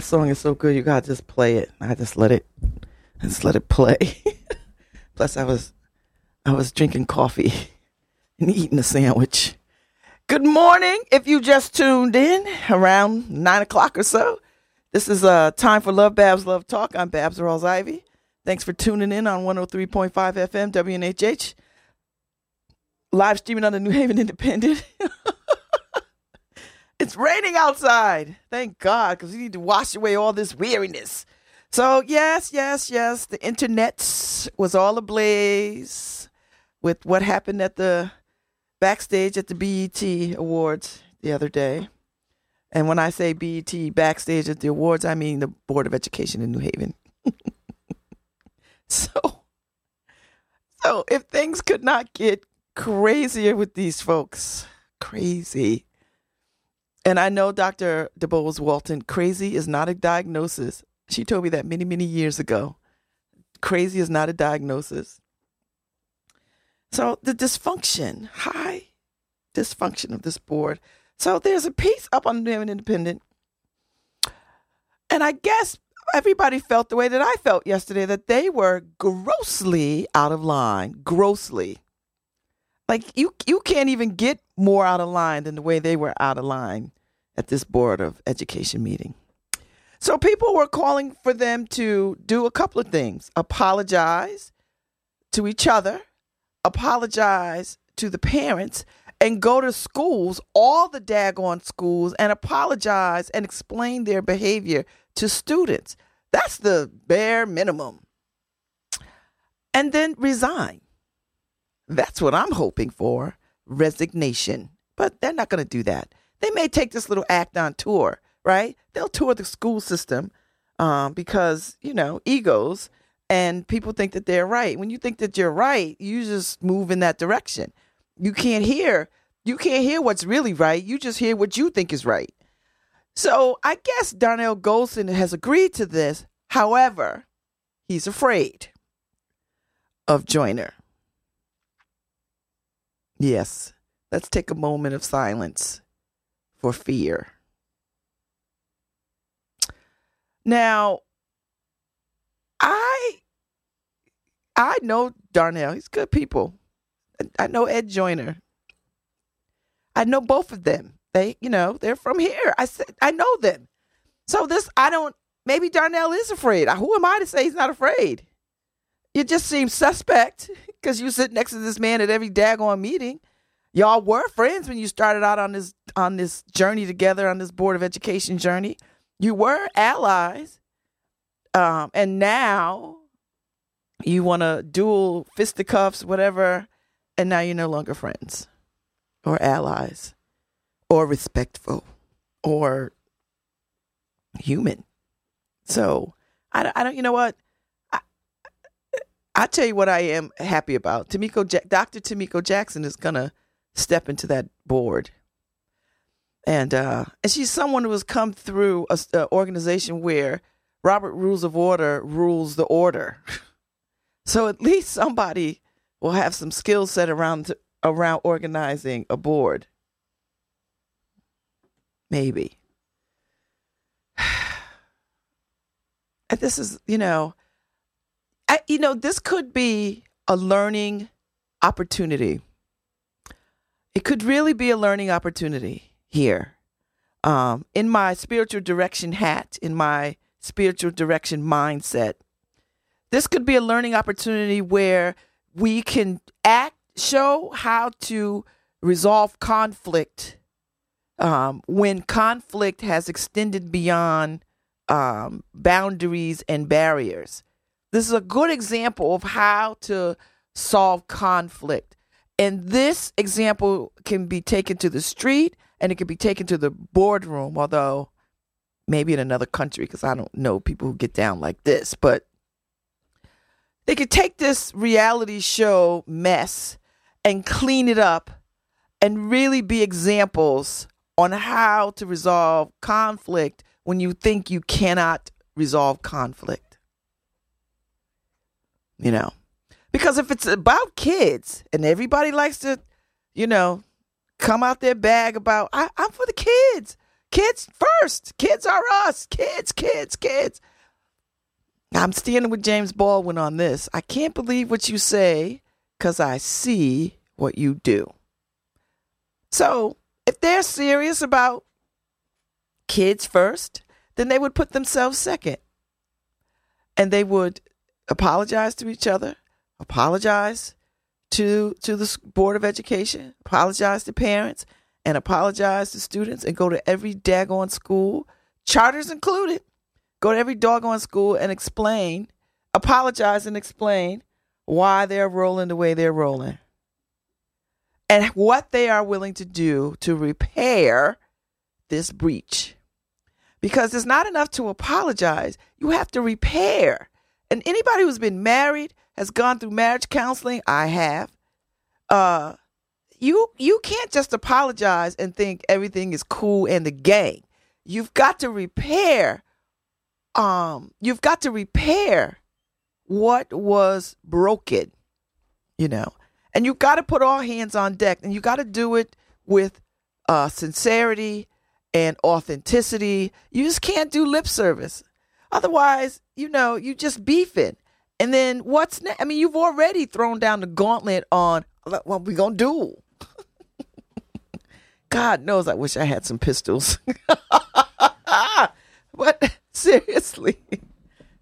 that song is so good, you gotta just play it. I just let it just let it play. Plus I was I was drinking coffee and eating a sandwich. Good morning. If you just tuned in around nine o'clock or so. This is uh time for Love Babz Love Talk. I'm Babz Rawls Ivy. Thanks for tuning in on 103.5 FM WNHH. Live streaming on the New Haven Independent. It's raining outside. Thank God, because we need to wash away all this weariness. So, yes, yes, yes, the internet was all ablaze with what happened at the backstage at the BET Awards the other day. And when I say BET backstage at the awards, I mean the Board of Education in New Haven. so, so if things could not get crazier with these folks, crazy. And I know Dr. DeBose Walton, crazy is not a diagnosis. She told me that many, many years ago. Crazy is not a diagnosis. So the dysfunction, high dysfunction of this board. So there's a piece up on the New Independent. And I guess everybody felt the way that I felt yesterday that they were grossly out of line. Grossly. Like you you can't even get more out of line than the way they were out of line at this board of education meeting. So people were calling for them to do a couple of things apologize to each other, apologize to the parents, and go to schools, all the daggone schools, and apologize and explain their behavior to students. That's the bare minimum. And then resign. That's what I'm hoping for resignation. But they're not going to do that. They may take this little act on tour, right? They'll tour the school system um, because, you know, egos and people think that they're right. When you think that you're right, you just move in that direction. You can't hear, you can't hear what's really right. You just hear what you think is right. So I guess Darnell Goldson has agreed to this. However, he's afraid of Joyner. Yes, let's take a moment of silence for fear. Now, I I know Darnell. He's good people. I know Ed Joyner. I know both of them. They, you know, they're from here. I said I know them. So this I don't maybe Darnell is afraid. Who am I to say he's not afraid? You just seem suspect because you sit next to this man at every daggone meeting. Y'all were friends when you started out on this on this journey together on this board of education journey. You were allies, um, and now you want to duel fisticuffs, whatever, and now you're no longer friends or allies or respectful or human. So I, I don't. You know what? I tell you what I am happy about. Tamiko, Dr. Tamiko Jackson is gonna step into that board, and uh, and she's someone who has come through a, a organization where Robert Rules of Order rules the order. so at least somebody will have some skill set around to, around organizing a board. Maybe. and this is, you know, I, you know, this could be a learning opportunity. It could really be a learning opportunity here. Um, in my spiritual direction hat, in my spiritual direction mindset, this could be a learning opportunity where we can act, show how to resolve conflict um, when conflict has extended beyond um, boundaries and barriers. This is a good example of how to solve conflict. And this example can be taken to the street and it can be taken to the boardroom, although maybe in another country, because I don't know people who get down like this. But they could take this reality show mess and clean it up and really be examples on how to resolve conflict when you think you cannot resolve conflict you know. Because if it's about kids and everybody likes to, you know, come out their bag about, I, I'm for the kids. Kids first. Kids are us. Kids, kids, kids. I'm standing with James Baldwin on this. I can't believe what you say because I see what you do. So if they're serious about kids first, then they would put themselves second. And they would apologize to each other, apologize to to the board of education, apologize to parents, and apologize to students, and go to every daggone school, charters included. Go to every doggone school and explain, apologize and explain why they're rolling the way they're rolling, and what they are willing to do to repair this breach. Because it's not enough to apologize; you have to repair and anybody who's been married has gone through marriage counseling. I have. Uh, you you can't just apologize and think everything is cool and the gang. You've got to repair. Um, you've got to repair what was broken. You know, and you've got to put all hands on deck, and you got to do it with uh, sincerity and authenticity. You just can't do lip service. Otherwise, you know, you just beefing. And then what's next? I mean, you've already thrown down the gauntlet on what we gonna do. God knows, I wish I had some pistols. but seriously,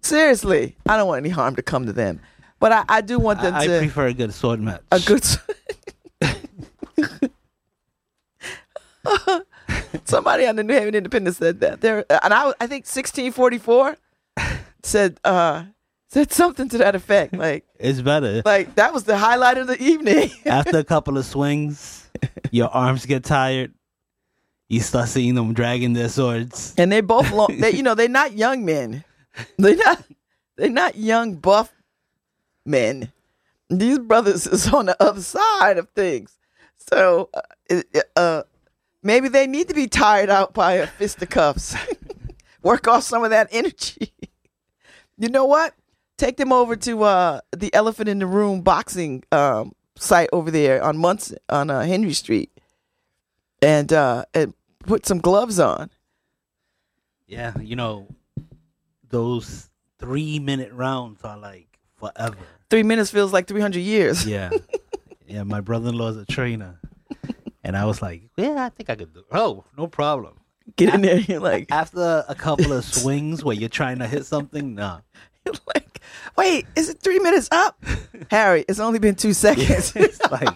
seriously, I don't want any harm to come to them, but I, I do want them I, I to prefer a good sword match. a good. Somebody on the New Haven Independent said that there, and I, I think 1644 said uh said something to that effect. Like, It's better. like that was the highlight of the evening. After a couple of swings, your arms get tired. You start seeing them dragging their swords. and they both long. They, you know, they're not young men. They're not. They're not young buff men. These brothers is on the other side of things. So, uh, uh, maybe they need to be tired out by a fisticuffs. Work off some of that energy. you know what? Take them over to uh, the Elephant in the Room boxing um, site over there on Munson on uh, Henry Street, and uh, and put some gloves on. Yeah, you know, those three minute rounds are like forever. Three minutes feels like 300 years. Yeah. yeah, my brother in law is a trainer. And I was like, yeah, I think I could do It. Oh, no problem. Get in there, you're like, After a couple of swings where you're trying to hit something, nah. you're like, wait, is it three minutes up? Harry, it's only been two seconds. It's like,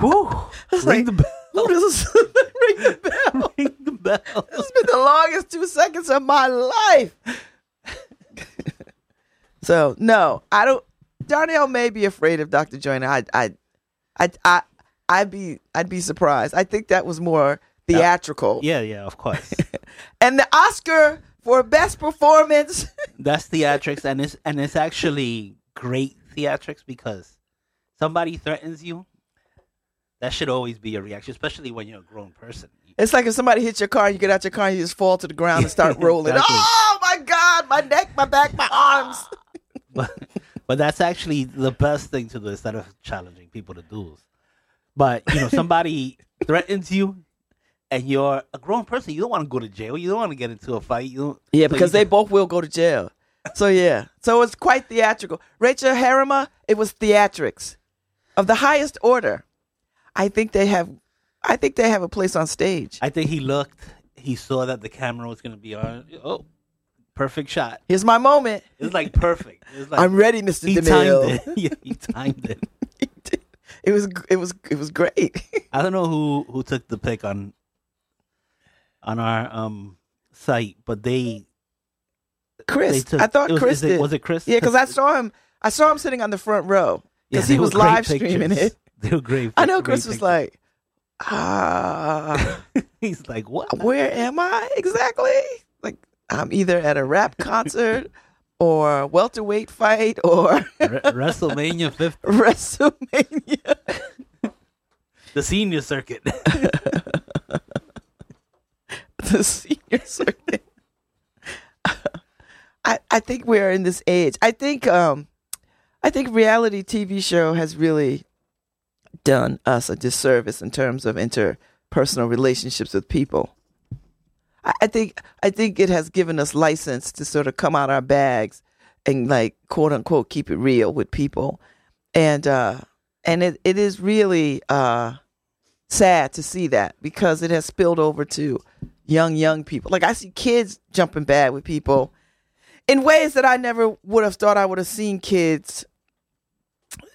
whoo, It's ring like, the bell. Ring the bell? Ring the bell. This has been the longest two seconds of my life. so no, I don't. Darnell may be afraid of Dr. Joyner. I, I, I, I, I'd be, I'd be surprised. I think that was more theatrical. Yeah, yeah, of course. And the Oscar for best performance. That's theatrics, and it's and it's actually great theatrics because somebody threatens you. That should always be a reaction, especially when you're a grown person. It's like if somebody hits your car, you get out your car, and you just fall to the ground and start rolling. Exactly. Oh my God, my neck, my back, my arms. But but that's actually the best thing to do instead of challenging people to duels. But you know, somebody threatens you, and you're a grown person. You don't want to go to jail. You don't want to get into a fight. You don't, Yeah, so because you they both will go to jail. So yeah, so it's quite theatrical. Rachel Harriman, it was theatrics of the highest order. I think they have, I think they have a place on stage. I think he looked. He saw that the camera was going to be on. Oh, perfect shot. Here's my moment. It's like perfect. It like I'm ready, Mr. he DeMille. timed it. yeah, he timed it. It was, it was, it was great. I don't know who who took the pick on on our um site, but they they Chris, took. I thought was, Chris it- did. was it Chris? yeah, because I saw him. I saw him sitting on the front row because they he was live streaming pictures. it. They were great. I know great Chris was pictures. like, ah. he's like, what? where am I exactly? Like I'm either at a rap concert or welterweight fight or Re- WrestleMania 50, WrestleMania. the senior circuit. the senior circuit. I I think we're in this age. I think um I think reality TV show has really done us a disservice in terms of interpersonal relationships with people. I, think I think it has given us license to sort of come out our bags and like quote unquote keep it real with people. And uh and it, it is really uh sad to see that because it has spilled over to young young people. Like I see kids jumping bad with people in ways that I never would have thought I would have seen kids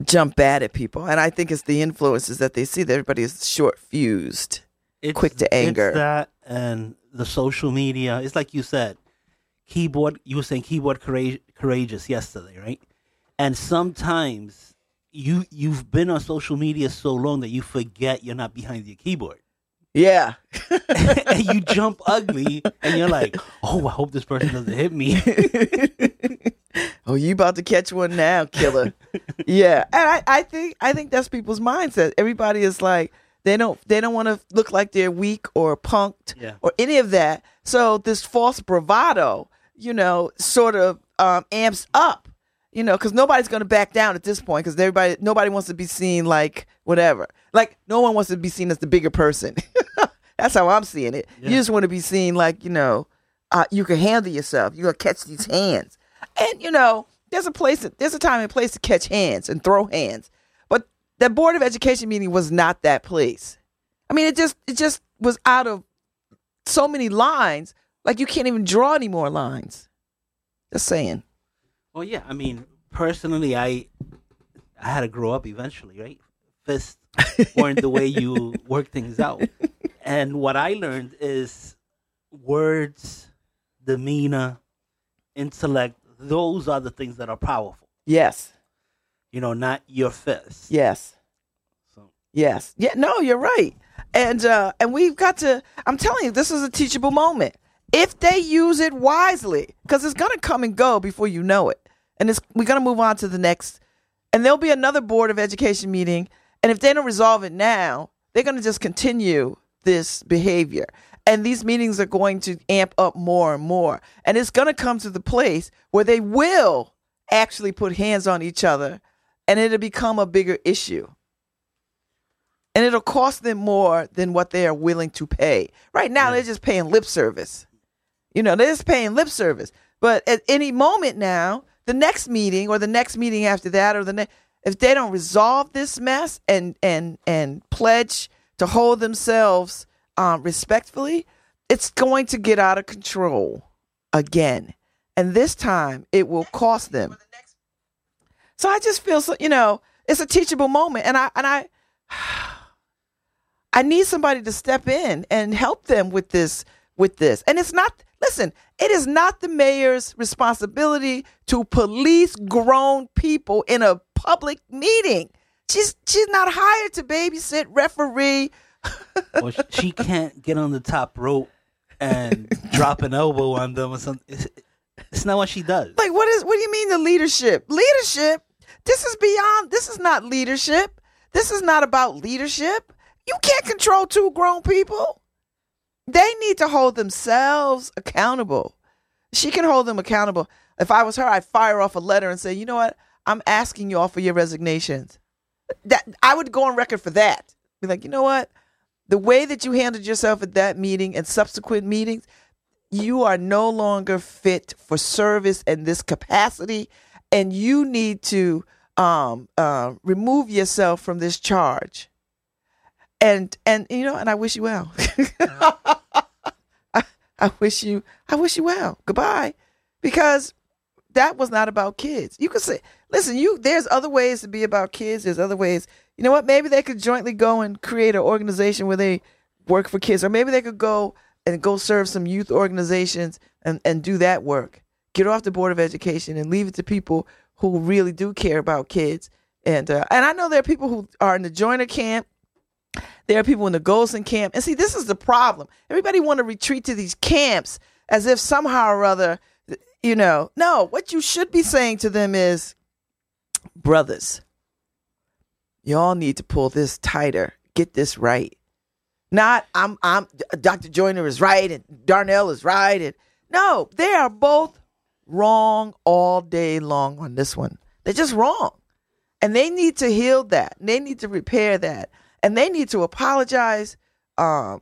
jump bad at people. And I think it's the influences that they see that everybody is short fused. Quick to anger. It's that and the social media. It's like you said, keyboard. You were saying keyboard courage, courageous yesterday, right? And sometimes you you've been on social media so long that you forget you're not behind your keyboard. Yeah. and you jump ugly and you're like, oh, I hope this person doesn't hit me. oh, you about to catch one now, killer. yeah. And I, I think I think that's people's mindset. Everybody is like they don't they don't want to look like they're weak or punked Yeah. or any of that. So this false bravado, you know, sort of um, amps up, you know, because nobody's going to back down at this point because everybody nobody wants to be seen like whatever. Like no one wants to be seen as the bigger person. That's how I'm seeing it. You just want to be seen like you know, uh, you can handle yourself. You gonna catch these hands, and you know, there's a place, there's a time and place to catch hands and throw hands. That board of education meeting was not that place. I mean, it just it just was out of so many lines. Like you can't even draw any more lines. Just saying. Well, yeah. I mean, personally, I I had to grow up eventually, right? Fists weren't the way you work things out. And what I learned is words, demeanor, intellect. Those are the things that are powerful. Yes. You know, not your fists. Yes. So Yes. Yeah, no, you're right. And uh and we've got to I'm telling you, this is a teachable moment. If they use it wisely, because it's gonna come and go before you know it. And it's we're gonna move on to the next and there'll be another board of education meeting. And if they don't resolve it now, they're gonna just continue this behavior. And these meetings are going to amp up more and more. And it's gonna come to the place where they will actually put hands on each other and it'll become a bigger issue and it'll cost them more than what they are willing to pay. Right now, they're just paying lip service. You know, they're just paying lip service. But at any moment now, the next meeting or the next meeting after that, or the next, if they don't resolve this mess and and and pledge to hold themselves um, respectfully, it's going to get out of control again, and this time it will cost them. So I just feel so, you know, it's a teachable moment, and I and I. I need somebody to step in and help them with this with this. And it's not listen, it is not the mayor's responsibility to police grown people in a public meeting. She's she's not hired to babysit, referee. sh- she can't get on the top rope and drop an elbow on them or something. It's, it's not what she does. Like what is what do you mean the leadership? Leadership? This is beyond this is not leadership. This is not about leadership. You can't control two grown people. They need to hold themselves accountable. She can hold them accountable. If I was her, I'd fire off a letter and say, "You know what? I'm asking you all for your resignations." That I would go on record for that. Be like, "You know what? The way that you handled yourself at that meeting and subsequent meetings, you are no longer fit for service in this capacity, and you need to um, uh, remove yourself from this charge." And and you know, and I wish you well. I, I wish you I wish you well. Goodbye, because that was not about kids. You could say, listen, you there's other ways to be about kids. There's other ways. You know what? Maybe they could jointly go and create an organization where they work for kids, or maybe they could go and go serve some youth organizations and, and do that work. Get off the board of education and leave it to people who really do care about kids. And uh, and I know there are people who are in the Joyner camp. There are people in the Goldson camp. And see, this is the problem. Everybody want to retreat to these camps as if somehow or other, you know, no, what you should be saying to them is, brothers, y'all need to pull this tighter. Get this right. Not I'm I'm Dr. Joyner is right and Darnell is right. And no, they are both wrong all day long on this one. They're just wrong. And they need to heal that. They need to repair that. And they need to apologize um,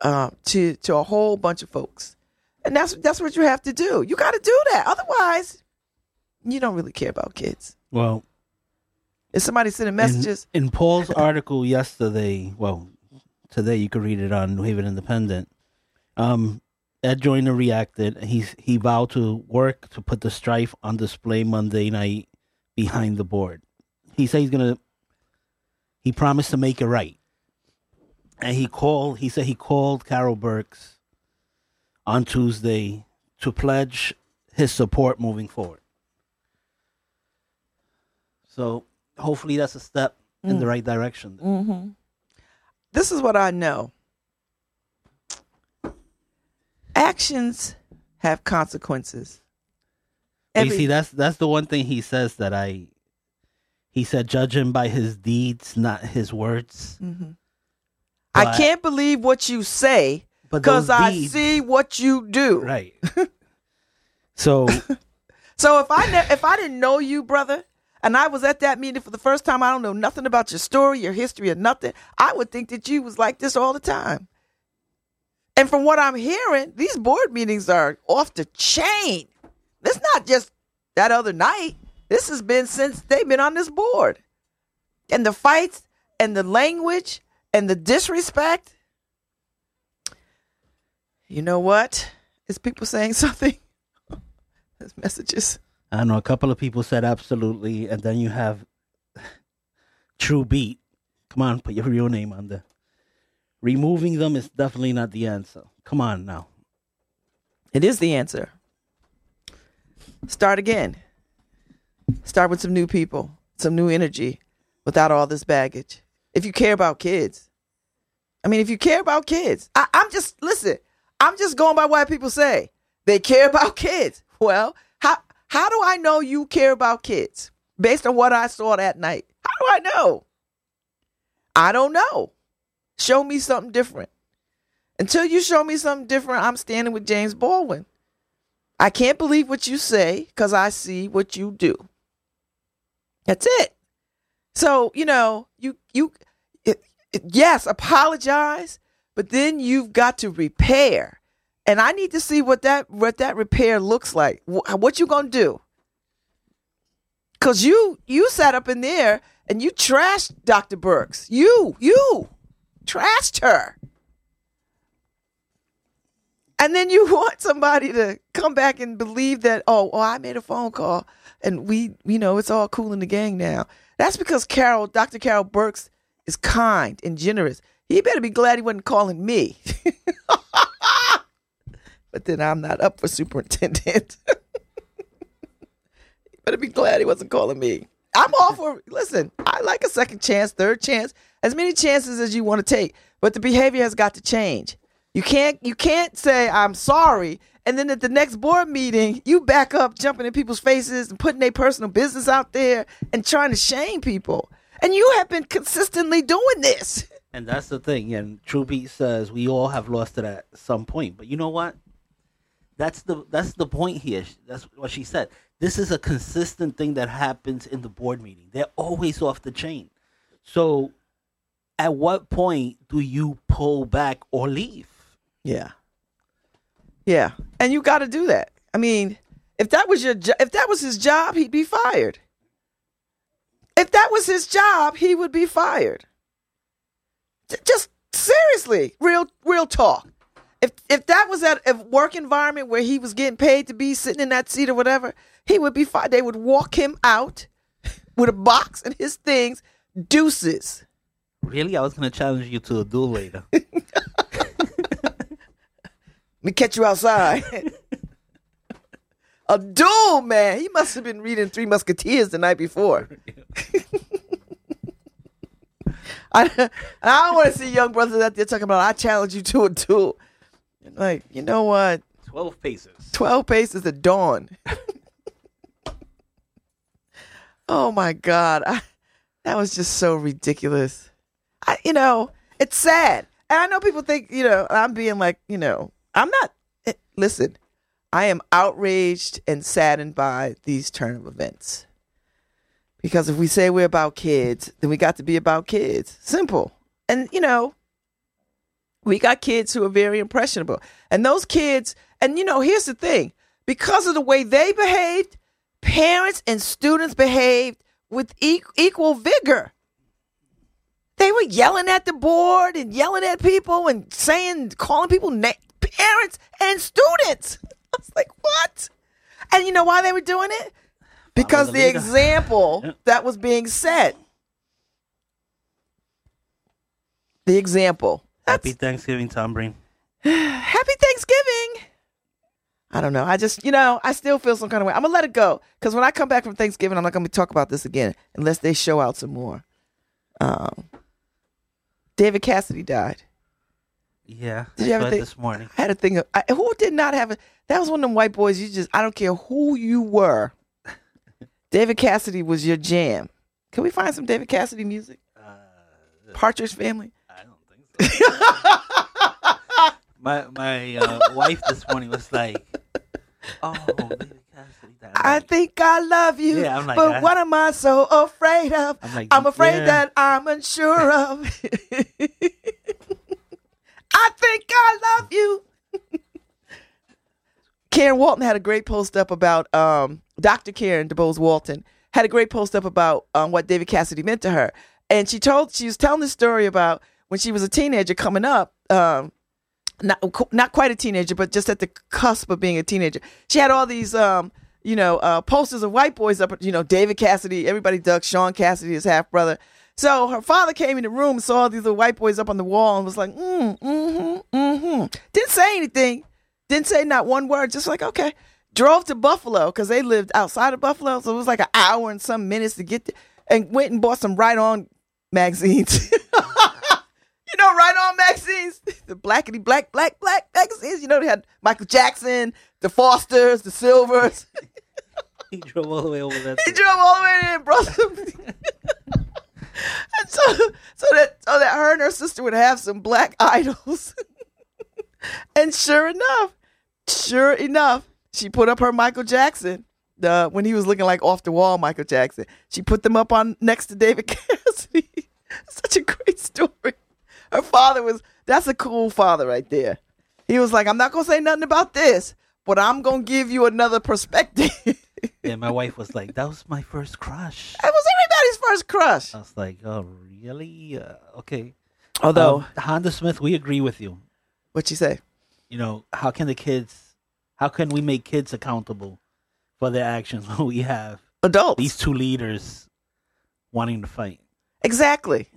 uh, to to a whole bunch of folks. And that's that's what you have to do. You got to do that. Otherwise, you don't really care about kids. Well, If somebody sending in, messages, in Paul's article yesterday, well, today you could read it on New Haven Independent. Um, Ed Joyner reacted. He he vowed to work to put the strife on display Monday night behind the board. He said he's gonna. He promised to make it right, and he called. He said he called Carol Birks on Tuesday to pledge his support moving forward. So hopefully that's a step in the right direction. Mm-hmm. this is what I know. Actions have consequences. But you see, that's that's the one thing he says that I. He said, "Judge him by his deeds, not his words." Mm-hmm. I But- can't believe what you say because I deeds- see what you do. right. so So if I ne- if I didn't know you, brother, and I was at that meeting for the first time, I don't know nothing about your story, your history, or nothing. I would think that you was like this all the time. And from what I'm hearing, these board meetings are off the chain. It's not just that other night. This has been since they've been on this board. And the fights and the language and the disrespect. You know what? Is people saying something? There's messages. I know a couple of people said absolutely, and then you have True Beat. Come on, put your real name on there. Removing them is definitely not the answer. Come on now. It is the answer. Start again. Start with some new people, some new energy without all this baggage. If you care about kids. I mean, if you care about kids, I, I'm just, listen, I'm just going by what people say. They care about kids. Well, how, how do I know you care about kids based on what I saw that night? How do I know? I don't know. Show me something different. Until you show me something different, I'm standing with James Baldwin. I can't believe what you say because I see what you do. That's it. So, you know, you, you, it, it, yes, apologize, but then you've got to repair. And I need to see what that, what that repair looks like. Wh- What you gonna do? Cause you, you sat up in there and you trashed Dr. Birks. You, you trashed her. And then you want somebody to come back and believe that, oh, well, I made a phone call and we, you know, it's all cool in the gang now. That's because Carol, Dr. Carol Birks is kind and generous. He better be glad he wasn't calling me. but then I'm not up for superintendent. better be glad he wasn't calling me. I'm all for, listen, I like a second chance, third chance, as many chances as you want to take, but the behavior has got to change. You can't you can't say I'm sorry and then at the next board meeting you back up jumping in people's faces and putting their personal business out there and trying to shame people. And you have been consistently doing this. And that's the thing. And True Beat says we all have lost it at some point. But you know what? That's the that's the point here. That's what she said. This is a consistent thing that happens in the board meeting. They're always off the chain. So at what point do you pull back or leave? Yeah. Yeah. And you got to do that. I mean, if that was your jo- if that was his job, he'd be fired. If that was his job, he would be fired. J- Just seriously, real real talk. If if that was at a work environment where he was getting paid to be sitting in that seat or whatever, he would be fired. They would walk him out with a box and his things, deuces. Really? I was gonna challenge you to a duel later. Let me catch you outside. a duel, man. He must have been reading Three Musketeers the night before. I, I don't want to see young brothers out there talking about, I challenge you to a duel. Like, you know what? Twelve paces. 12 paces at dawn. oh my God. I, that was just so ridiculous. I, you know, it's sad. And I know people think, you know, I'm being like, you know, I'm not. eh, Listen, I am outraged and saddened by these turn of events. Because if we say we're about kids, then we got to be about kids. Simple. And, you know, we got kids who are very impressionable. And those kids, and you know, here's the thing because of the way they behaved, parents and students behaved with e- equal vigor. They were yelling at the board and yelling at people and saying, calling people na- parents and students. I was like, what? And you know why they were doing it? Because the the example that was being set. The example. Happy Thanksgiving, Tom Breen. Happy Thanksgiving. I don't know. I just, you know, I still feel some kind of way. I'm gonna let it go because when I come back from Thanksgiving, I'm not gonna talk about this again unless they show out some more. Um, David Cassidy died. Yeah, Did you saw it think- this morning. I had a thing. Of, I, who did not have a? That was one of them white boys. You just, I don't care who you were. David Cassidy was your jam. Can we find some David Cassidy music? Partridge Family. I don't think so. my my uh, wife this morning was like, "Oh, David Cassidy died." I'm I think I love you, Yeah, like, but I- what am I so afraid of? I'm like, I'm afraid yeah. that I'm unsure of. I think I love you. Karen Walton had a great post up about um, Dr. Karen DeBose Walton had a great post up about um, what David Cassidy meant to her, and she told she was telling the story about when she was a teenager coming up. Um, not not quite a teenager, but just at the cusp of being a teenager. She had all these, um, you know, uh, posters of white boys up. You know, David Cassidy. Everybody dug Shaun Cassidy, his half brother. So her father came in the room, saw all these little white boys up on the wall, and was like, mm, mm-hmm, mm-hmm. Didn't say anything. Didn't say not one word. Just like, okay. Drove to Buffalo because they lived outside of Buffalo, so it was like an hour and some minutes to get there, and went and bought some Right On magazines. you know, Right On magazines, the blackety black black black magazines. You know, they had Michael Jackson, the Fosters, the Sylvers. He drove all the way over there. he drove all the way brought them. and so, so that so that her and her sister would have some black idols. and sure enough, sure enough, she put up her Michael Jackson. The when he was looking like off the wall Michael Jackson. She put them up on next to David Cassidy. Such a great story. Her father was that's a cool father right there. He was like, I'm not gonna say nothing about this, but I'm gonna give you another perspective. Yeah, my wife was like, "That was my first crush." That was everybody's first crush. I was like, "Oh, really? Uh, okay." Although, Um, Honda Smith, we agree with you. What'd you say? You know, how can the kids? How can we make kids accountable for their actions when we have Adults. these two leaders wanting to fight? Exactly.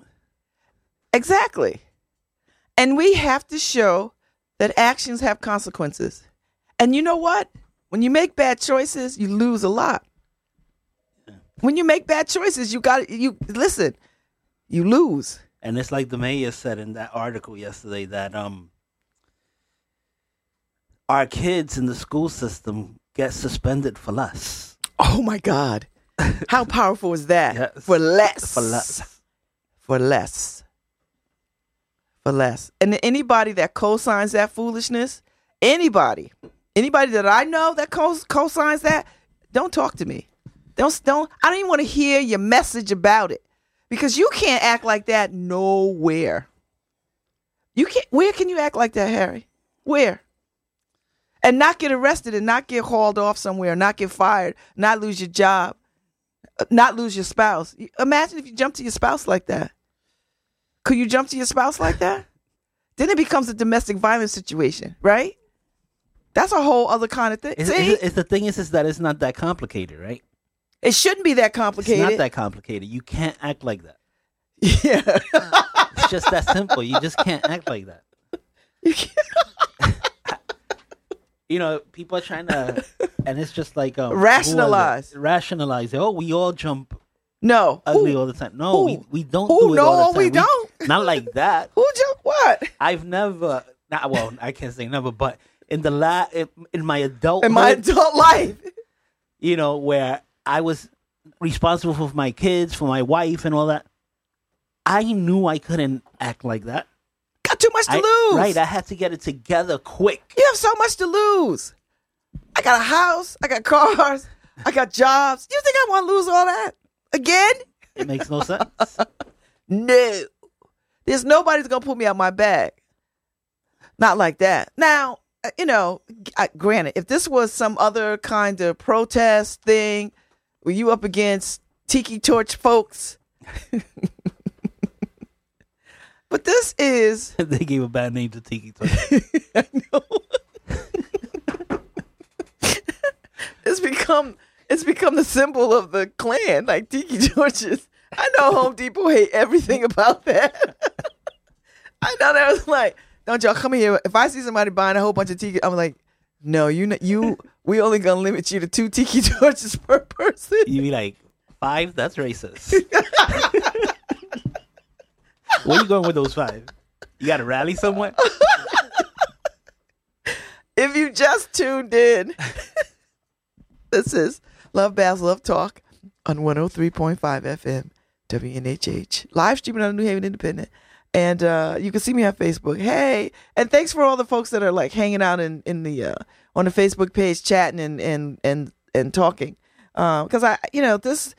Exactly. And we have to show that actions have consequences. And you know what? When you make bad choices, you lose a lot. When you make bad choices, you got you listen, you lose. And it's like the mayor said in that article yesterday that um our kids in the school system get suspended for less. Oh my God. How powerful is that? Yes. For less. For less. For less. For less. And anybody that co-signs that foolishness, anybody, anybody that I know that co- co-signs that, don't talk to me. Don't don't. I don't even want to hear your message about it because you can't act like that nowhere. You can't. Where can you act like that, Harry? Where? And not get arrested and not get hauled off somewhere, not get fired, not lose your job, uh, not lose your spouse. Imagine if you jump to your spouse like that. Could you jump to your spouse like that? Then it becomes a domestic violence situation, right? That's a whole other kind of thing. It's, it's, it's the thing is, is that it's not that complicated, right? it shouldn't be that It's complicated. not that complicated. You can't act like that. yeah. It's just that simple. You just can't act like that. You can't- You know, people are trying to, and it's just like um? Rationalize. rationalize. Oh, we all jump no. ugly Who, all the time. No, we, Who? we don't Who? do it all No, we don't. Not like that. who jump what? I've never. Not well. I can't say never, but in the la in, in my adult In my adult life. you know, where I was responsible for my kids, for my wife, and all that. I knew I couldn't act like that. Got too much to I- lose. Right, I had to get it together quick. You have so much to lose. I got a house. I got cars. I got jobs. You think I want to lose all that again? It makes no sense. No. There's nobody's gonna put me out my bag. Not like that. Now, uh, you know, I, granted, if this was some other kind of protest thing, were you up against Tiki Torch folks? but this is they gave a bad name to Tiki Torch. I know. it's become it's become the symbol of the Klan, like Tiki Torches. I know Home Depot hate everything about that. I know that was like, don't y'all come here. If I see somebody buying a whole bunch of tiki, I'm like, no, you you we only gonna limit you to two tiki torches per person. You be like, five? That's racist. Where you going with those five? You got to rally somewhere? If you just tuned in, this is Love Babz Love Talk on 103.5 FM, WNHH, live streaming on the New Haven Independent. And uh, you can see me on Facebook. Hey, and thanks for all the folks that are like hanging out in in the uh, on the Facebook page, chatting and and and and talking. Because I, you know, this,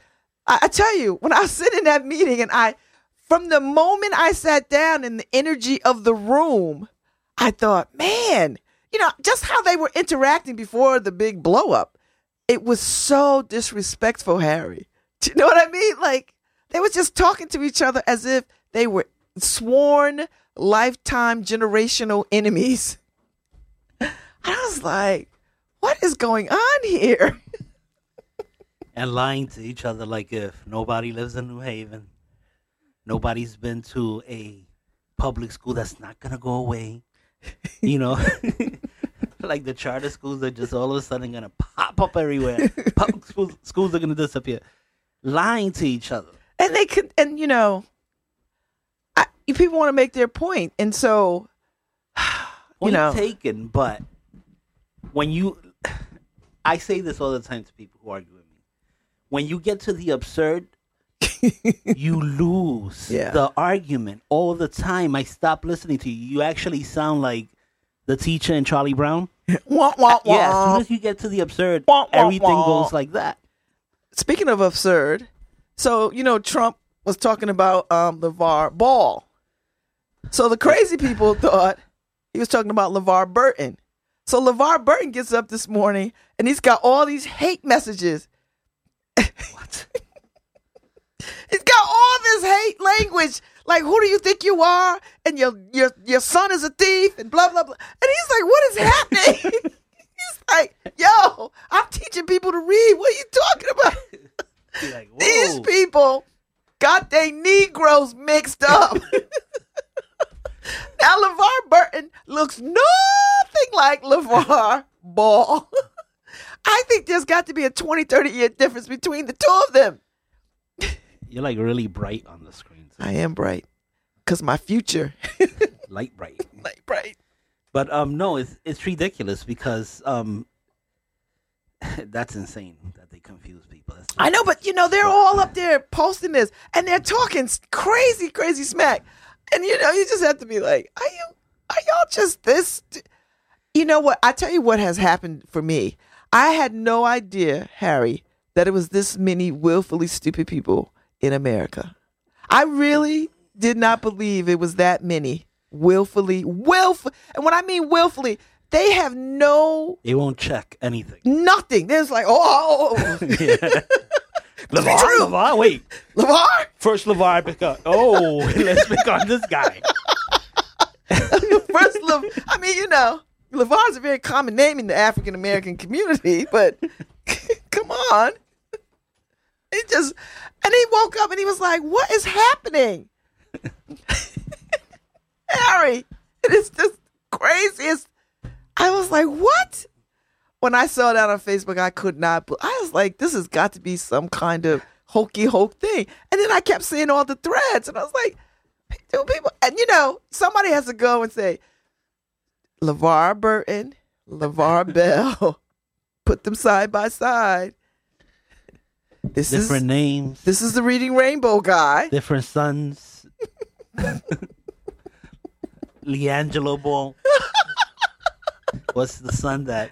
I, I tell you, when I sit in that meeting and I, from the moment I sat down in the energy of the room, I thought, man, you know, just how they were interacting before the big blow up. It was so disrespectful, Harry. Do you know what I mean? Like they were just talking to each other as if they were sworn lifetime generational enemies. I was like, what is going on here? and lying to each other like if nobody lives in New Haven, nobody's been to a public school that's not gonna go away. You know, like the charter schools are just all of a sudden gonna pop up everywhere. Public schools, schools are gonna disappear. Lying to each other. And they could and you know I, people want to make their point and so you Point know taken, but when you, I say this all the time to people who argue with me. When you get to the absurd, you lose Yeah. the argument all the time. I stop listening to you. You actually sound like the teacher in Charlie Brown. wah, wah, Yeah, as soon as you get to the absurd, Wah, wah, everything wah. goes like that. speaking of absurd so you know trump was talking about um LaVar Ball so the crazy people thought he was talking about levar burton so levar burton gets up this morning and he's got all these hate messages What? He's got all this hate language. Like, who do you think you are? And your your your son is a thief, and blah blah blah. And he's like, what is happening? he's like, yo, I'm teaching people to read. What are you talking about? Like, These people got they Negroes mixed up. now LeVar Burton looks nothing like LaVar Ball. I think there's got to be a 20, 30 year difference between the two of them. You're like really bright on the screen. too. I am bright. Cause my future, Light bright. Light bright. But um, no, it's it's ridiculous because um, that's insane that they confuse people. I know, but you know they're all up there posting this, and they're talking crazy, crazy smack, and you know you just have to be like, are you, are y'all just this? d-" You know what? I tell you what has happened for me. I had no idea, Harry, that it was this many willfully stupid people in America. I really did not believe it was that many willfully, willful, and when I mean willfully, they have no they won't check anything. nothing. They're just like, oh, oh, oh. oh. Levar, true. Levar, wait. LeVar. First Levar pick up. Oh, let's pick on this guy. First, Le, I mean, you know, LeVar is a very common name in the African American community, but come on. He just, and he woke up and he was like, what is happening? Harry, it is just crazy. I was like, what? When I saw that on Facebook, I could not, I was like, this has got to be some kind of hokey hoke thing. And then I kept seeing all the threads and I was like, do people, and you know, somebody has to go and say, LeVar Burton, LeVar Bell, put them side by side. This Different is names, this is the Reading Rainbow guy. different sons. LiAngelo Ball was the son that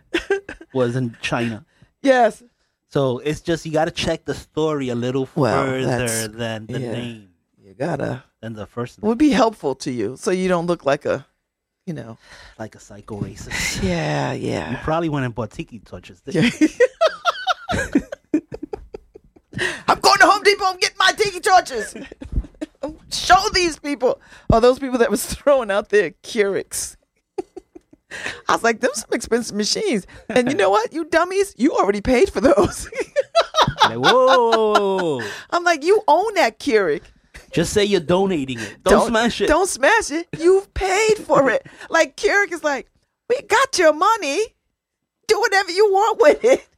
was in China. Yes. So it's just you got to check the story a little Well, further than the yeah. name, You gotta than the first, would be helpful to you so you don't look like a you know. like a psycho racist. Yeah, yeah. You probably went and bought tiki torches. Yeah. I'm going to Home Depot and get my tiki torches. Show these people. Oh, those people that was throwing out their Keurigs. I was like, them some expensive machines. And you know what? You dummies, you already paid for those. Like, whoa! I'm like, you own that Keurig. Just say you're donating it. Don't, smash it. Don't smash it. You've paid for it. like Keurig is like, we got your money. Do whatever you want with it.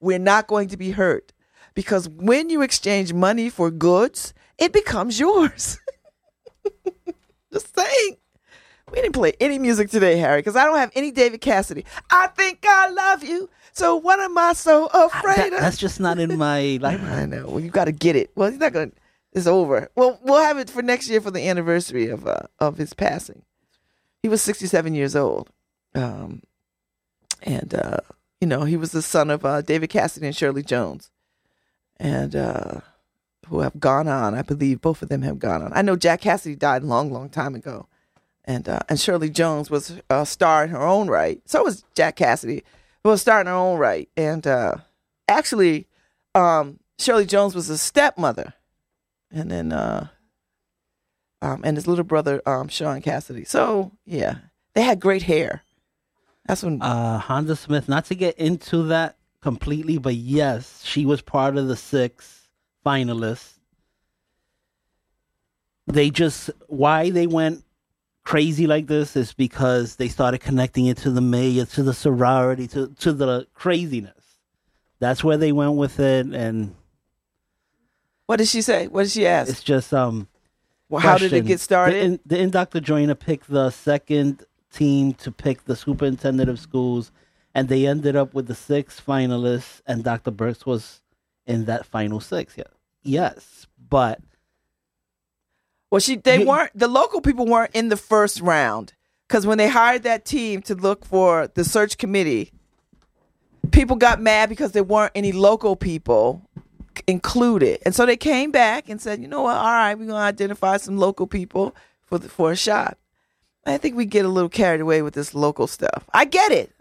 We're not going to be hurt because when you exchange money for goods, it becomes yours. Just saying. We didn't play any music today, Harry, because I don't have any David Cassidy. I think I love you. So what am I so afraid That- of? that's just not in my library. I know. Well, you got to get it. Well, he's not going. to It's over. Well, we'll have it for next year for the anniversary of uh, of his passing. He was 67 years old, um, and uh, you know he was the son of uh, David Cassidy and Shirley Jones, and uh, who have gone on. I believe both of them have gone on. I know Jack Cassidy died a long, long time ago, and uh, and Shirley Jones was a star in her own right. So was Jack Cassidy, who was a star in her own right, and uh, actually um, Shirley Jones was a stepmother, and then uh, um, and his little brother um, Shaun Cassidy. So yeah, they had great hair. That's when Uh, Honda Smith, not to get into that completely, but yes, she was part of the six finalists. They just, why they went crazy like this is because they started connecting it to the mayor, to the sorority, to, to the craziness. That's where they went with it, and what did she say? What did she ask? it's just, um, Well, how did it question. get started? The, in, the inductor Joyner picked the second team to pick the superintendent of schools, and they ended up with the six finalists, and Dr. Birks was in that final six. Yeah, yes, but Well, she they weren't the local people weren't in the first round because when they hired that team to look for the search committee, people got mad because there weren't any local people included, and so they came back and said, you know what? All right, we're gonna identify some local people for the, for a shot. I think we get a little carried away with this local stuff. I get it.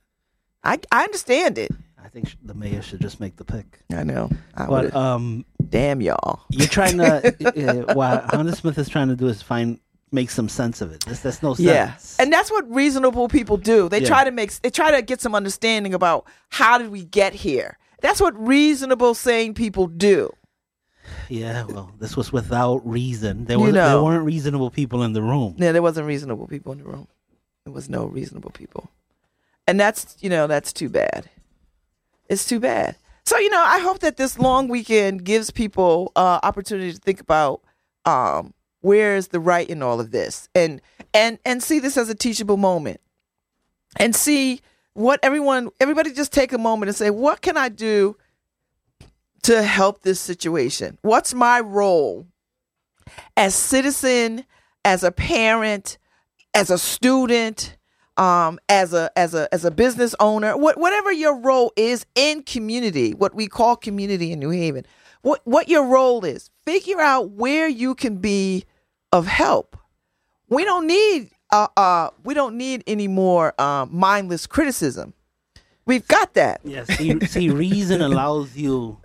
I I understand it. I think sh- the mayor should just make the pick. I know. I But would, um, damn y'all. you're trying to uh, what Honda Smith is trying to do is find make some sense of it. There's, there's no sense. Yeah, and that's what reasonable people do. They Yeah. try to make they try to get some understanding about how did we get here. That's what reasonable, sane people do. yeah. Well, this was without reason. There You was there know. weren't reasonable people in the room. Yeah, there wasn't reasonable people in the room. There was no reasonable people, and that's you know that's too bad. It's too bad. So you know, I hope that this long weekend gives people uh, opportunity to think about um, where is the right in all of this, and and and see this as a teachable moment, and see what everyone everybody just take a moment and say, what can I do to help this situation? What's my role as citizen, as a parent, as a student, um, as a as a as a business owner, what, whatever your role is in community, what we call community in New Haven, what what your role is, figure out where you can be of help. We don't need uh, uh we don't need any more um, mindless criticism. We've got that. Yes. See, see, reason allows you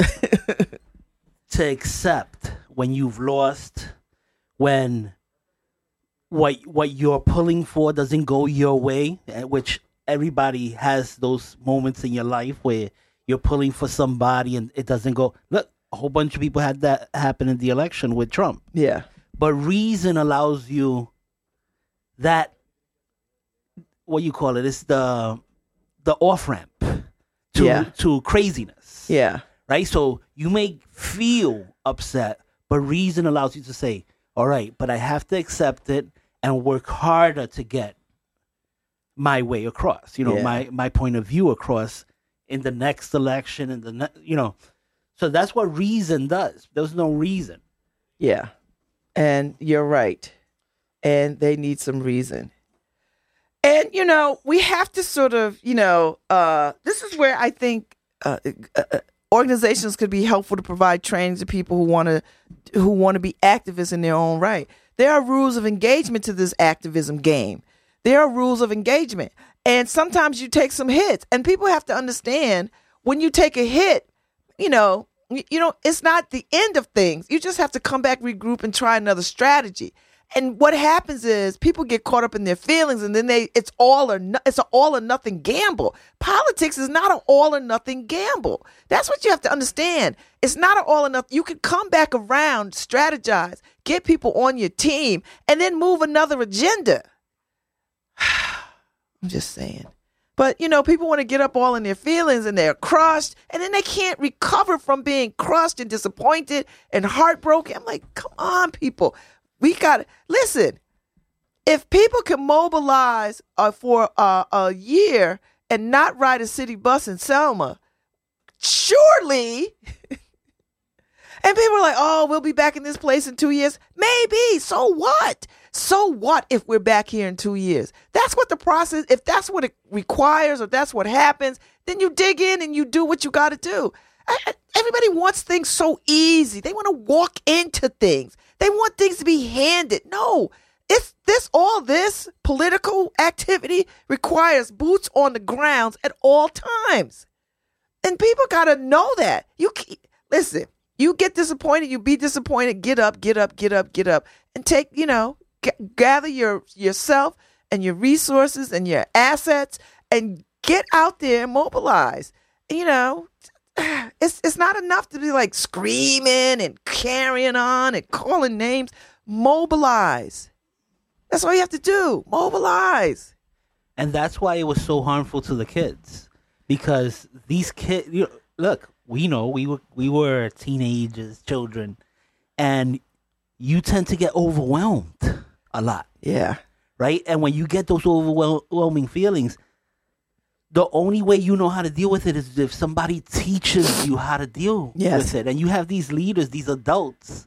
to accept when you've lost, when what what you're pulling for doesn't go your way, eh, which everybody has those moments in your life where you're pulling for somebody and it doesn't go. Look, a whole bunch of people had that happen in the election with Trump. Yeah. But reason allows you that what you call it, it is the the off ramp to Yeah. to craziness. Yeah. Right? So you may feel upset, but reason allows you to say, All right, but I have to accept it and work harder to get my way across, you know, Yeah. my my point of view across in the next election and the ne- you know. So that's what reason does. There's no reason. Yeah. And you're right. And they need some reason. And, you know, we have to sort of, you know, uh, this is where I think uh, uh, uh, organizations could be helpful to provide training to people who want to who want to be activists in their own right. There are rules of engagement to this activism game. There are rules of engagement. And sometimes you take some hits and people have to understand when you take a hit, you know, you, know, it's not the end of things. You just have to come back, regroup, and try another strategy. And what happens is people get caught up in their feelings, and then they it's all or no, it's an all or nothing gamble. Politics is not an all or nothing gamble. That's what you have to understand. It's not an all or nothing. You can come back around, strategize, get people on your team, and then move another agenda. I'm just saying. But you know, people want to get up all in their feelings and they're crushed, and then they can't recover from being crushed and disappointed and heartbroken. I'm like, come on, people. We got listen. If people can mobilize uh, for uh, a year and not ride a city bus in Selma, surely. and people are like, oh, we'll be back in this place in two years. Maybe. So what? So what if we're back here in two years? That's what the process, if that's what it requires or that's what happens, then you dig in and you do what you got to do. I- I- Everybody wants things so easy. They want to walk into things. They want things to be handed. No, it's this, all this political activity requires boots on the grounds at all times. And people got to know that. You ke- listen, you get disappointed, you be disappointed, get up, get up, get up, get up and take, you know, g- gather your yourself and your resources and your assets and get out there and mobilize. You know, it's it's not enough to be like screaming and carrying on and calling names. Mobilize. That's all you have to do. Mobilize. and that's why it was so harmful to the kids because these kids you know, look we know we were we were teenagers children and you tend to get overwhelmed a lot Yeah. right and when you get those overwhelming feelings the only way you know how to deal with it is if somebody teaches you how to deal Yes. with it and you have these leaders these adults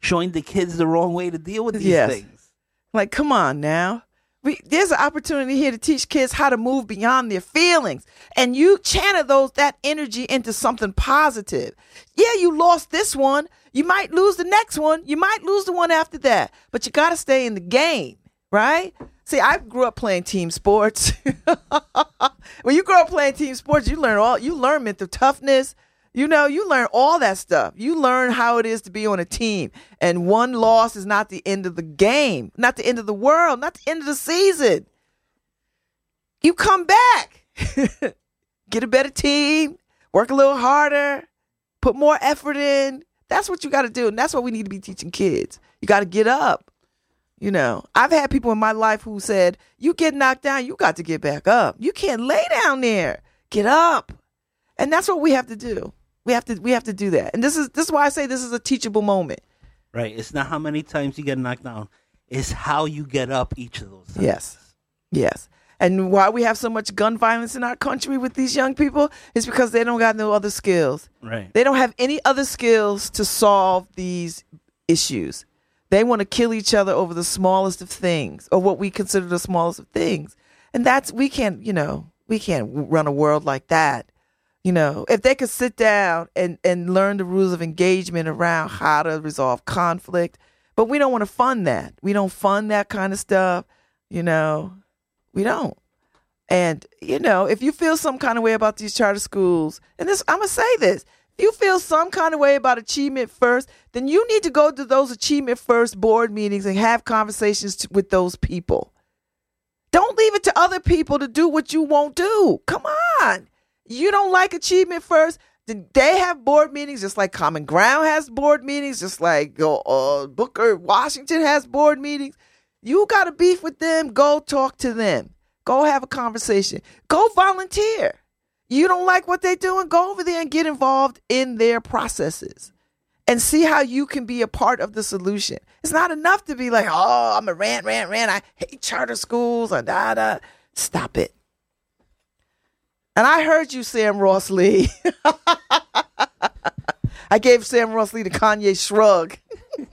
showing the kids the wrong way to deal with these Yes. things Like, come on now. We, there's an opportunity here to teach kids how to move beyond their feelings, and you channel those that energy into something positive. Yeah, you lost this one. You might lose the next one. You might lose the one after that. But you got to stay in the game, right? See, I grew up playing team sports. when you grow up playing team sports, you learn all. You learn mental toughness. You know, you learn all that stuff. You learn how it is to be on a team. And one loss is not the end of the game, not the end of the world, not the end of the season. You come back, get a better team, work a little harder, put more effort in. That's what you got to do. And that's what we need to be teaching kids. You got to get up. You know, I've had people in my life who said, You get knocked down, you got to get back up. You can't lay down there. Get up. And that's what we have to do. We have to we have to do that. And this is this is why I say this is a teachable moment. right it's not how many times you get knocked down it's how you get up each of those times. Yes. Yes. And why we have so much gun violence in our country with these young people is because they don't got no other skills. right They don't have any other skills to solve these issues. They want to kill each other over the smallest of things or what we consider the smallest of things. And that's, we can't, you know, we can't run a world like that. You know, if they could sit down and, and learn the rules of engagement around how to resolve conflict, but we don't want to fund that. We don't fund that kind of stuff. You know, we don't. And, you know, if you feel some kind of way about these charter schools, and this, I'm to say this if you feel some kind of way about achievement first, then you need to go to those achievement first board meetings and have conversations t- with those people. Don't leave it to other people to do what you won't do. Come on. You don't like achievement first. Then they have board meetings just like Common Ground has board meetings, just like uh, uh, Booker Washington has board meetings. You got a beef with them, go talk to them. Go have a conversation. Go volunteer. You don't like what they're doing, go over there and get involved in their processes and see how you can be a part of the solution. It's not enough to be like, oh, I'm a rant, rant, rant. I hate charter schools or da da. Stop it. And I heard you, Sam Ross Lee. I gave Sam Ross Lee the Kanye shrug.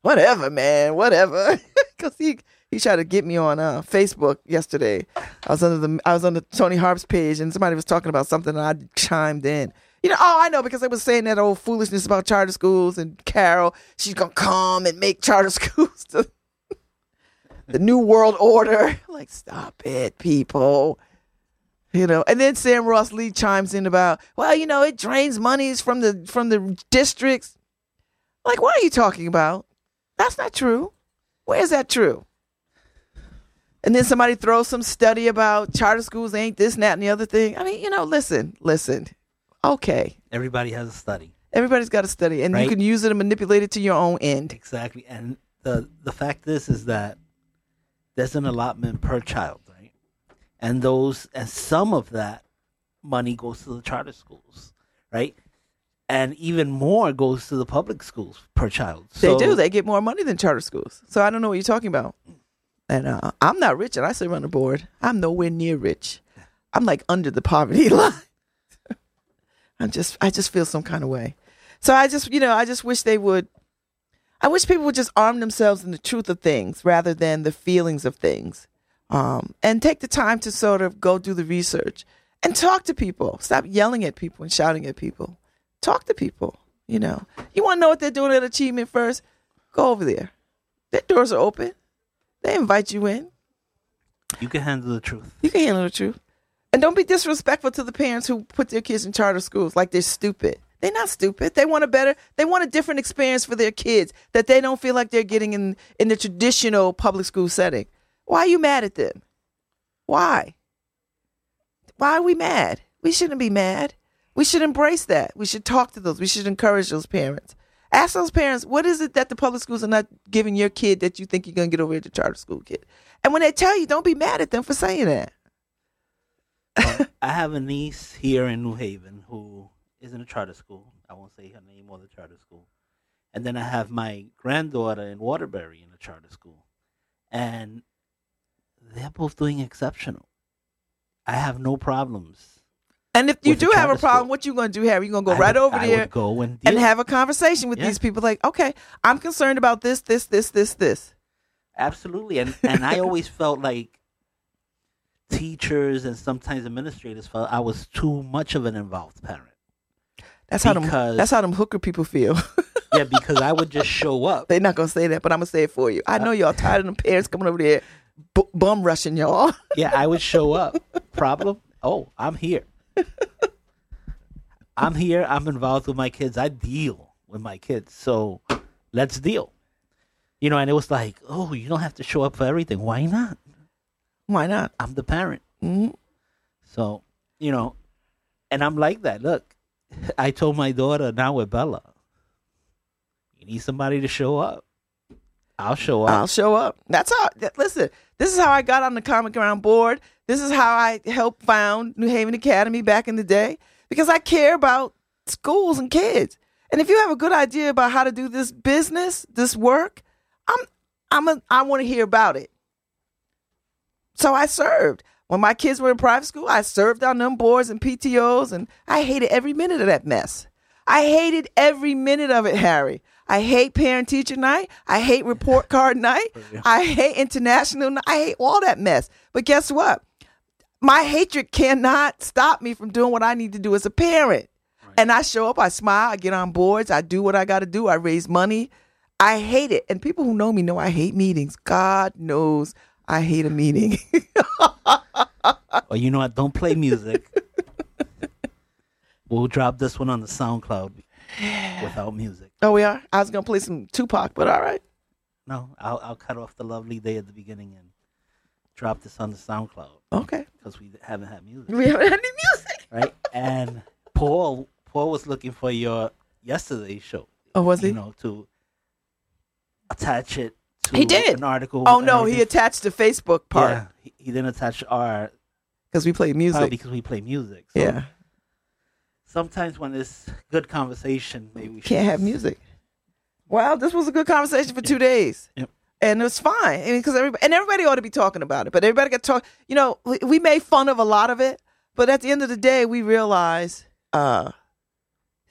whatever, man, whatever. Because he he tried to get me on uh, Facebook yesterday. I was under the I was on the Toni Harp's page, and somebody was talking about something, and I chimed in. You know, oh, I know because they was saying that old foolishness about charter schools, and Carol, she's gonna come and make charter schools the, the new world order. Like, stop it, people. You know, and then Sam Ross Lee chimes in about, well, you know, it drains monies from the from the districts. Like, what are you talking about? That's not true. Where is that true? And then somebody throws some study about charter schools ain't this, and that, and the other thing. I mean, you know, listen, listen. Okay. everybody has a study Everybody's got a study, and you can use it and manipulate it to your own end. Exactly. And the the fact is is that there's an allotment per child, right? And those and some of that money goes to the charter schools, right? And even more goes to the public schools per child. They do. They get more money than charter schools. So I don't know what you're talking about. And uh, I'm not rich, and I sit on the board. I'm nowhere near rich. I'm like under the poverty line. I'm just, I just feel some kind of way. So I just, you know, I just wish they would. I wish people would just arm themselves in the truth of things rather than the feelings of things, um, and take the time to sort of go do the research and talk to people. Stop yelling at people and shouting at people. Talk to people. You know, you want to know what they're doing at Achievement First? Go over there. Their doors are open. They invite you in. you can handle the truth. You can handle the truth. And don't be disrespectful to the parents who put their kids in charter schools like they're stupid. They're not stupid. They want a better, they want a different experience for their kids that they don't feel like they're getting in in the traditional public school setting. Why are you mad at them? Why? Why are we mad? We shouldn't be mad. We should embrace that. We should talk to those. We should encourage those parents. Ask those parents, what is it that the public schools are not giving your kid that you think you're going to get over at the charter school kid? And when they tell you, don't be mad at them for saying that. Well, I have a niece here in New Haven who is in a charter school. I won't say her name or the charter school. And then I have my granddaughter in Waterbury in a charter school. And they're both doing exceptional. I have no problems. And if you do have a problem, school. what you going to do, Harry? You're going to go I right would- over I there go and, and have a conversation with Yeah. these people like, okay, I'm concerned about this, this, this, this, this. Absolutely. And and I always felt like teachers and sometimes administrators felt I was too much of an involved parent. That's how them that's how them hooker people feel. Yeah, because I would just show up. They're not gonna say that, but I'm gonna say it for you. I know y'all tired of them parents coming over there bu- bum rushing y'all. Yeah, I would show up. Problem? Oh, I'm here. I'm here. I'm involved with my kids. I deal with my kids. So let's deal. You know, and it was like, oh, you don't have to show up for everything. Why not? Why not? I'm the parent. hmm So, you know, and I'm like that. Look, I told my daughter now with Bella, you need somebody to show up. I'll show up. I'll show up. That's how. Listen, this is how I got on the Common Ground board. This is how I helped found New Haven Academy back in the day because I care about schools and kids. And if you have a good idea about how to do this business, this work, I'm I'm a, I want to hear about it. So I served. When my kids were in private school, I served on them boards and PTOs, and I hated every minute of that mess. I hated every minute of it, Harry. I hate parent teacher night. I hate report card night. Oh, I hate international night. I hate all that mess. But guess what? My hatred cannot stop me from doing what I need to do as a parent. And I show up, I smile, I get on boards, I do what I got to do, I raise money. I hate it. And people who know me know I hate meetings. God knows I hate a meeting. or you know what? Don't play music. we'll drop this one on the SoundCloud without music. oh, we are? I was going to play some Tupac, but all right. No, I'll I'll cut off the lovely day at the beginning and drop this on the SoundCloud Okay. because we haven't had music, We haven't had any music. right? And Paul Paul was looking for your yesterday's show. Oh, was he? You know, to attach it to He did. an article. oh, no, he attached the Facebook part Yeah, he, he didn't attach our because we play probably music. because we play music. So yeah. Sometimes when it's good conversation, maybe we Can't have music. Well, this was a good conversation for two days. Yep. And it was fine. I mean, because everybody, and everybody ought to be talking about it, but everybody got to talk. You know, we, we made fun of a lot of it, but at the end of the day, we realize uh,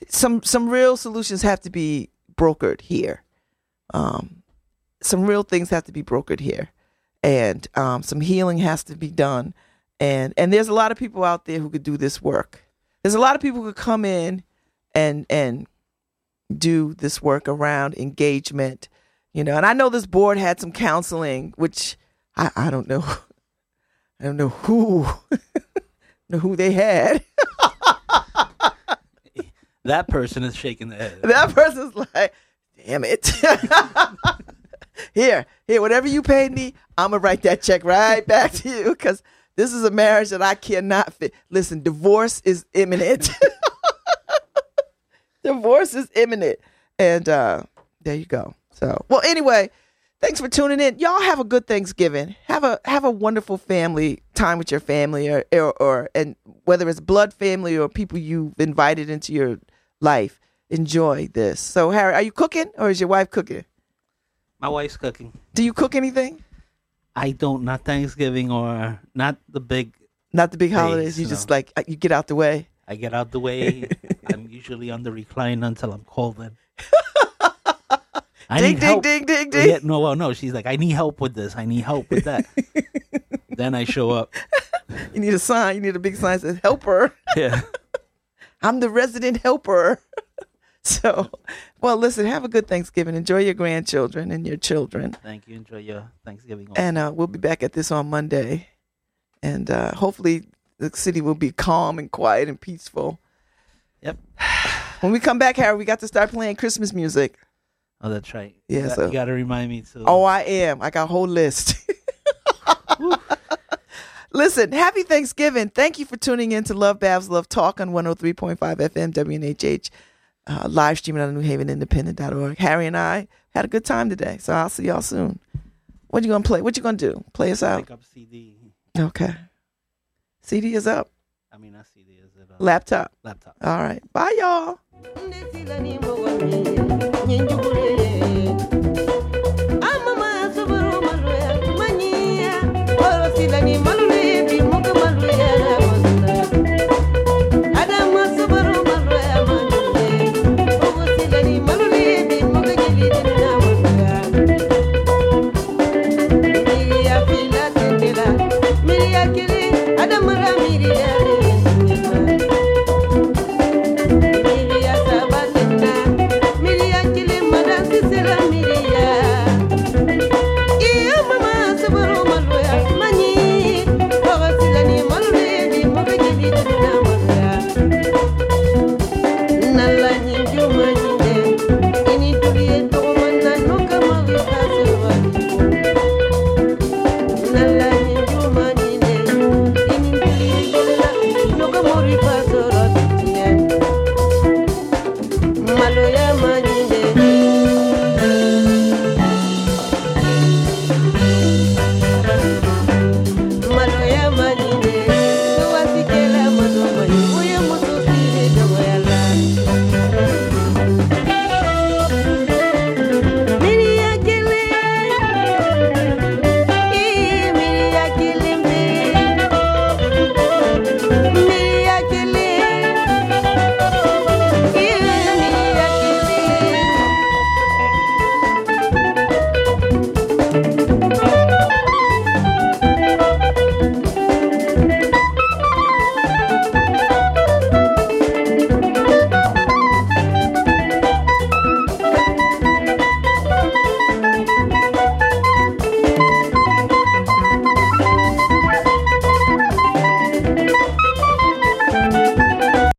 some some real solutions have to be brokered here. Um, some real things have to be brokered here, and um, some healing has to be done. And and there's a lot of people out there who could do this work. There's a lot of people who could come in and and do this work around engagement, you know. And I know this board had some counseling, which I, I don't know, I don't know who, know who they had. That person is shaking their head. That person's like, damn it. Here, here, whatever you paid me, I'm gonna write that check right back to you because this is a marriage that I cannot fit. Listen, divorce is imminent. divorce is imminent, and uh, there you go. So, well, anyway, thanks for tuning in. Y'all have a good Thanksgiving. Have a have a wonderful family time with your family, or or, or and whether it's blood family or people you've invited into your life. Enjoy this. So, Harry, are you cooking or is your wife cooking? My wife's cooking. Do you cook anything? I don't not Thanksgiving or not the big. Not the big Days, holidays. You no. just like uh, you get out the way. I get out the way. I'm usually on the recline until I'm called in. I Ding need ding help. ding ding ding. Yeah, no, well, no. She's like, I need help with this. I need help with that. then I show up. You need a sign. You need a big sign that says helper. Yeah. I'm the resident helper. so, well, listen, have a good Thanksgiving. Enjoy your grandchildren and your children. Thank you. Enjoy your Thanksgiving. also. And uh, we'll be back at this on Monday. And uh, hopefully the city will be calm and quiet and peaceful. Yep. When we come back, Harry, we got to start playing Christmas music. Oh, that's right. Yeah, You got- so- you got to remind me too. Oh, I am. I got a whole list. Listen, happy Thanksgiving. Thank you for tuning in to Love Babz Love Talk on 103.5 FM WNHH, uh, live streaming on newhavenindependent.org. Harry and I had a good time today, so I'll see y'all soon. What you gonna play? What you gonna do? Play us out? Pick up CD. Okay. CD is up. I mean, not CD. Is it uh, Laptop. laptop? All right. Bye, y'all. Maloya